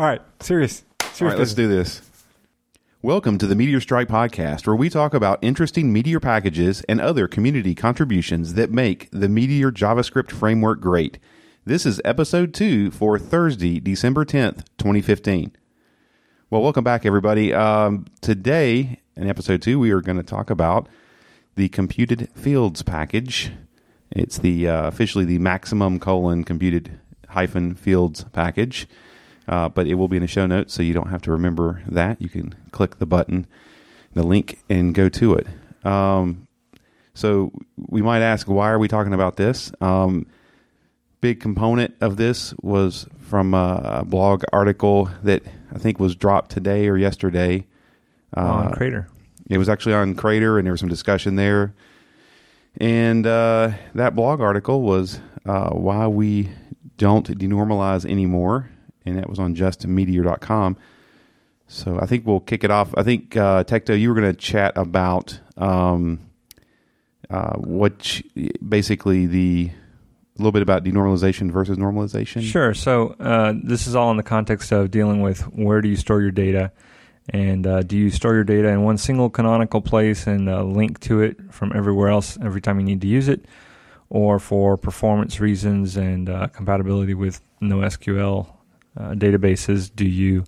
All right, serious. serious All right, let's do this. Welcome to the Meteor Strike podcast, where we talk about interesting Meteor packages and other community contributions that make the Meteor JavaScript framework great. This is episode two for Thursday, December 10th, 2015. Well, welcome back, everybody. Um, today, in episode two, we are going to talk about the computed fields package. It's the uh, officially the maximum colon computed hyphen fields package, uh, but it will be in the show notes, so you don't have to remember that. You can click the button, the link, and go to it. Um, so we might ask, why are we talking about this? Um, big component of this was from a blog article that I think was dropped today or yesterday. on Uh, Crater. it was actually on Crater, and there was some discussion there. And uh, that blog article was uh, why we don't denormalize anymore, and that was on justmeteor.com. So I think we'll kick it off. I think uh, Tecto, you were going to chat about um, uh, what basically the a little bit about denormalization versus normalization. Sure. So uh, this is all in the context of dealing with where do you store your data, and uh, do you store your data in one single canonical place and uh, link to it from everywhere else every time you need to use it, or for performance reasons and uh, compatibility with NoSQL uh, databases, do you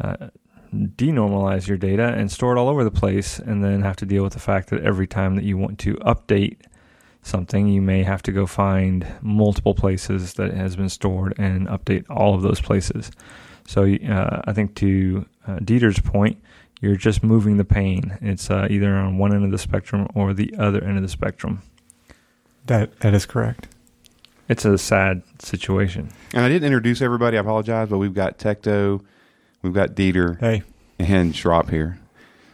uh, denormalize your data and store it all over the place, and then have to deal with the fact that every time that you want to update something, you may have to go find multiple places that has been stored and update all of those places. So uh, I think to uh, Dieter's point, you're just moving the pain. It's uh, either on one end of the spectrum or the other end of the spectrum. That that is correct. It's a sad situation. And I didn't introduce everybody. I apologize, but we've got Tecto, we've got Dieter, Hey, and Schropp here.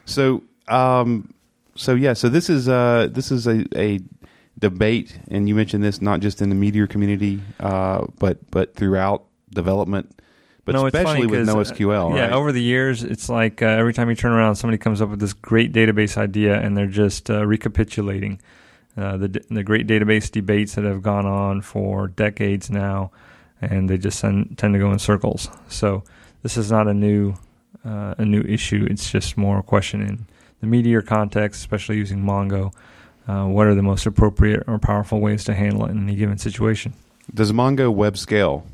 So, um, so yeah, so this is uh, this is a, a debate, and you mentioned this not just in the Meteor community, uh, but but throughout development, but No, especially with NoSQL. uh, yeah, right? over the years, it's like uh, every time you turn around, somebody comes up with this great database idea, and they're just uh, recapitulating uh, the the great database debates that have gone on for decades now, and they just tend, tend to go in circles. So this is not a new uh, a new issue. It's just more a question in the Meteor context, especially using Mongo. Uh, what are the most appropriate or powerful ways to handle it in any given situation? Does Mongo web scale?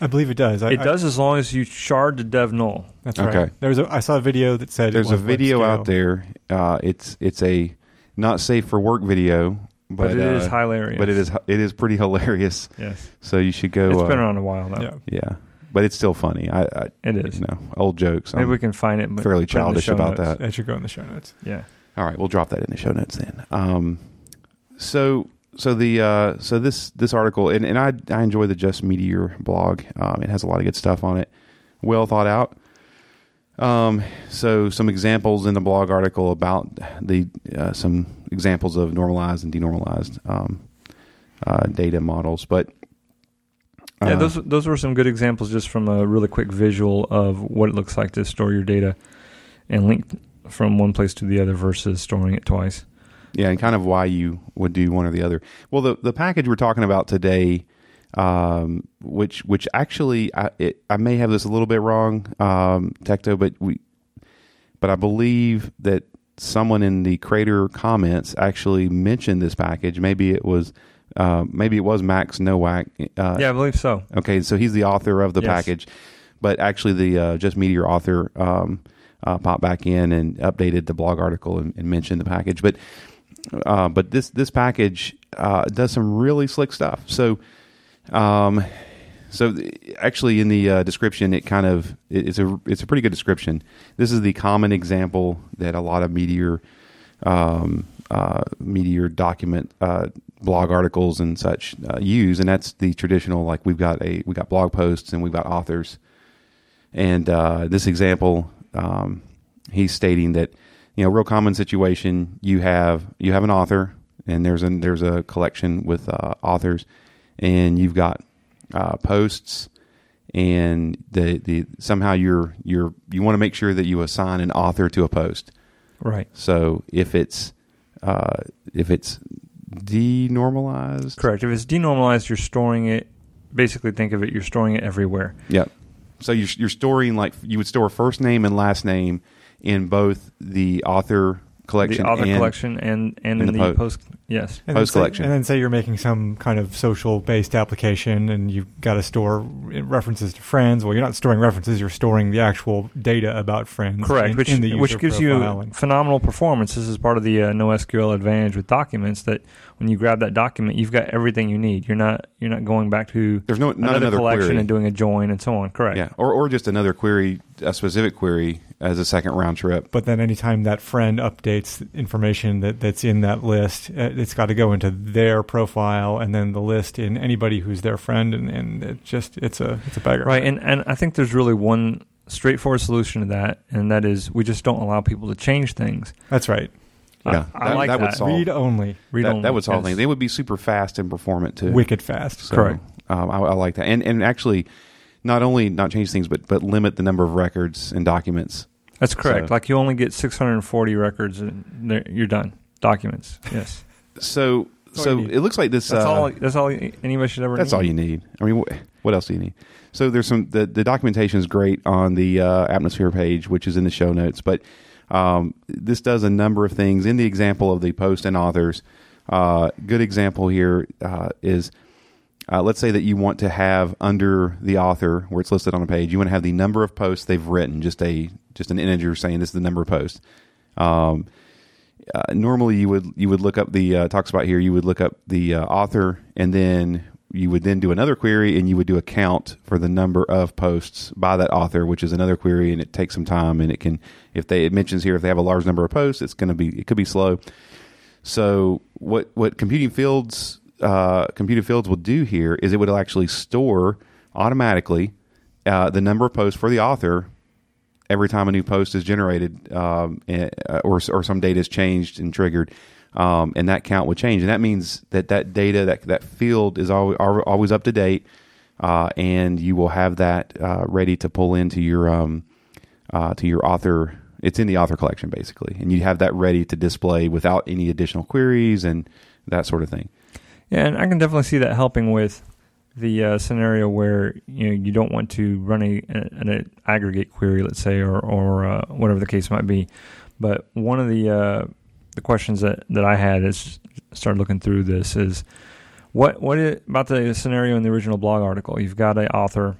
I believe it does. I, it I- does as long as you shard to dev null. that's Okay. right. There was a, I saw a video that said it There's a video out there. Uh, it's it's a not safe for work video, but, But, it is uh, hilarious. but it is it is pretty hilarious. Yes. So you should go. It's uh, been around a while now. Yeah. Yeah, but it's still funny. I, I It is. you know old jokes. Maybe I'm we can find it. Fairly put it in the childish show about notes. that. That should go in the show notes. Yeah. All right, we'll drop that in the show notes then. Um, so so the uh, so this this article and, and I I enjoy the Just Meteor blog. Um, it has a lot of good stuff on it, well thought out. Um, so some examples in the blog article about the uh, some examples of normalized and denormalized um, uh, data models, but Yeah, uh, those those were some good examples just from a really quick visual of what it looks like to store your data and link from one place to the other versus storing it twice. Yeah, and kind of why you would do one or the other. Well, the the package we're talking about today, um, which which actually I it, I may have this a little bit wrong, um, Tecto, but we, but I believe that someone in the Crater comments actually mentioned this package. Maybe it was. Uh, maybe it was Max Nowack. Uh, yeah, I believe so. Okay, so he's the author of the Yes. package, but actually the uh, Just Meteor author um, uh, popped back in and updated the blog article and, and mentioned the package. But uh, but this this package uh, does some really slick stuff. So um, so actually in the uh, description, it kind of it- it's a it's a pretty good description. This is the common example that a lot of Meteor um, uh, Meteor document uh, blog articles and such uh, use, and that's the traditional like we've got a we got blog posts and we've got authors, and uh, this example um, he's stating that you know real common situation you have you have an author and there's a there's a collection with uh, authors, and you've got uh, posts and the the somehow you're you're you want to make sure that you assign an author to a post. Right. So if it's uh, if it's denormalized, Correct. If it's denormalized, you're storing it. Basically, think of it. You're storing it everywhere. Yep. So you're, you're storing like you would store first name and last name in both the author collection the author and collection and and in in the the, po- post. Yes. And Post say- collection. And then say you're making some kind of social based application and you've got to store references to friends. Well, you're not storing references, you're storing the actual data about friends. Correct, in- which in the which gives profile you phenomenal performance. This is part of the uh, NoSQL advantage with documents that when you grab that document, you've got everything you need. You're not you're not going back to there's no not another, another, collection query. and doing a join and so on. Correct. yeah, or or just another query, a specific query as a second round trip. But then anytime that friend updates information that, that's in that list, uh, it's got to go into their profile and then the list in anybody who's their friend. And, and it just, it's a, it's a bagger. Right, and and I think there's really one straightforward solution to that, and that is we just don't allow people to change things. That's right. Yeah, I, I that- like that that. would solve- Read only. Read that, only, that would solve yes. things. It would be super fast and performant too. Wicked fast. So, Correct. Um, I, I like that, and and actually, not only not change things, but but limit the number of records and documents. That's correct. So- like you only get 640 records, and you're done. Documents. Yes, So That's so it looks like this. that's uh, all. That's all anybody should ever. That's need. all you need. I mean, wh- what else do you need? So there's some the, the documentation is great on the uh, atmosphere page, which is in the show notes. But um, this does a number of things. In the example of the post and authors, uh, good example here uh, is uh, let's say that you want to have under the author where it's listed on a page, you want to have the number of posts they've written, just a just an integer saying this is the number of posts. Um, uh, normally you would you would look up the uh, talks about here you would look up the uh, author and then you would then do another query and you would do a count for the number of posts by that author which is another query and it takes some time and it can if they it mentions here if they have a large number of posts it's going to be it could be slow so what what computing fields uh, computed fields will do here is it would actually store automatically uh, the number of posts for the author every time a new post is generated um, eh, or or some data is changed and triggered, um, and that count would change, and that means that that data that that field is always always up to date, uh, and you will have that uh, ready to pull into your um, uh, to your author. It's in the author collection basically, and you have that ready to display without any additional queries and that sort of thing. Yeah, and I can definitely see that helping with the uh, scenario where you know you don't want to run a an, an aggregate query, let's say, or or uh, whatever the case might be. But one of the uh, the questions that, that I had is started looking through this is what what about the scenario in the original blog article? You've got an author,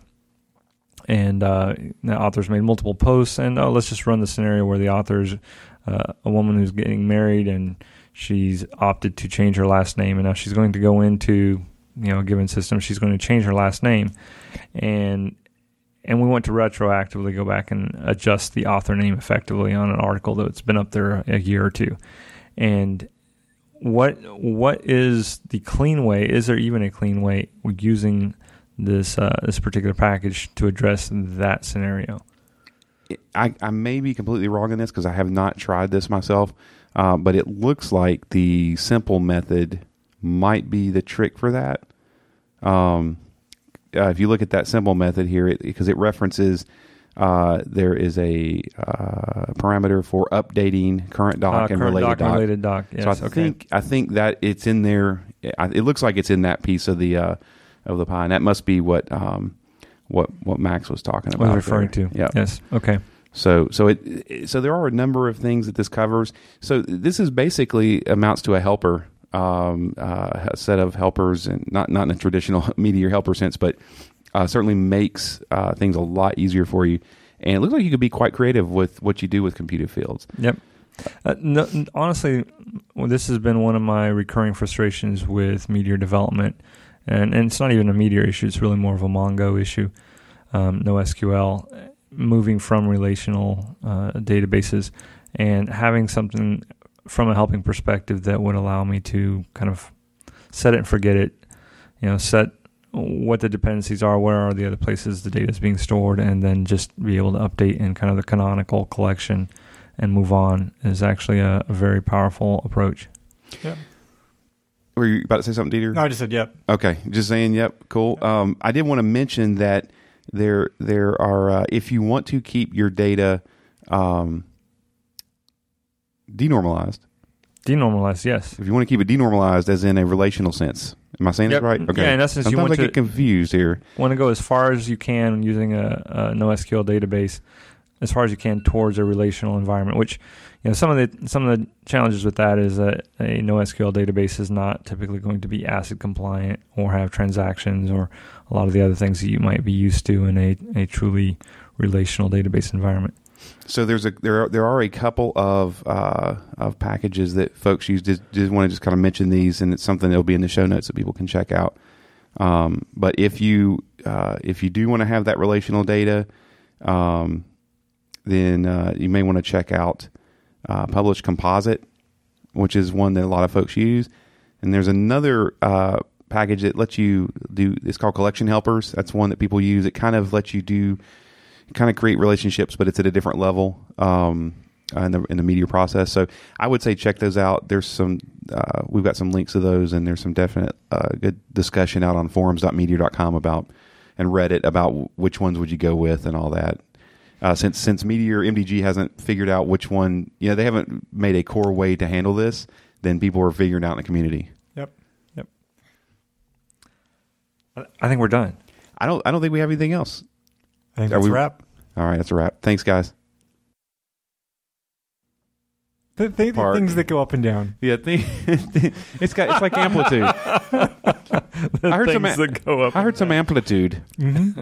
and uh, the author's made multiple posts, and oh, let's just run the scenario where the author's uh, a woman who's getting married and she's opted to change her last name, and now she's going to go into you know a given system. She's going to change her last name, and and we want to retroactively go back and adjust the author name effectively on an article that's been up there a year or two, and what what is the clean way? Is there even a clean way using this uh, this particular package to address that scenario? I, I may be completely wrong in this because I have not tried this myself, uh, but it looks like the simple method might be the trick for that. Um, uh, if you look at that simple method here, because it, references uh, there is a uh, parameter for updating current doc Uh, and current related doc, doc. related doc. Yes, so I think I think that it's in there. It looks like it's in that piece of the uh, of the pie, and that must be what um, what what Max was talking about. Was referring there. to. Yeah. Yes. Okay. So so it so there are a number of things that this covers. So this is basically amounts to a helper, um, uh, a set of helpers, and not not in a traditional meteor helper sense, but uh, certainly makes uh, things a lot easier for you. And it looks like you could be quite creative with what you do with computed fields. Yep. Uh, no, honestly, well, this has been one of my recurring frustrations with Meteor development, and, and it's not even a Meteor issue; it's really more of a Mongo issue. Um, no SQL, moving from relational uh, databases, and having something from a helping perspective that would allow me to kind of set it and forget it. You know, set what the dependencies are, where are the other places the data is being stored, and then just be able to update in kind of the canonical collection and move on is actually a, a very powerful approach. Yeah. Were you about to say something, Dieter? No, I just said, yep. Okay, just saying. Yep, cool. Um, I did want to mention that there there are uh, if you want to keep your data um, denormalized, Denormalized, yes. If you want to keep it denormalized, as in a relational sense, am I saying Yep. this right? Okay. Yeah, in essence, you want I to get confused here. want to go as far as you can using a, a NoSQL database, as far as you can towards a relational environment. Which, you know, some of the some of the challenges with that is that a NoSQL database is not typically going to be ACID compliant or have transactions or a lot of the other things that you might be used to in a, a truly relational database environment. So there's a there are, there are a couple of uh, of packages that folks use. Just, just want to just kind of mention these, and it's something that'll be in the show notes that people can check out. Um, but if you uh, if you do want to have that relational data, um, then uh, you may want to check out uh, Publish Composite, which is one that a lot of folks use. And there's another uh, package that lets you do. It's called Collection Helpers. That's one that people use. It kind of lets you do kind of create relationships, but it's at a different level um, in the in the media process. So I would say check those out. There's some uh, we've got some links to those, and there's some definite uh, good discussion out on forums.meteor.com about and Reddit about which ones would you go with and all that. Uh, since since Meteor MDG hasn't figured out which one, you know, they haven't made a core way to handle this. Then people are figuring out in the community. Yep. Yep. I I think we're done. I don't I don't think we have anything else. I think Are that's we- a wrap. All right, that's a wrap. Thanks, guys. The, the, the things that go up and down. Yeah, it's got it's like amplitude. I heard some Things that go up I heard some amplitude. Mm-hmm.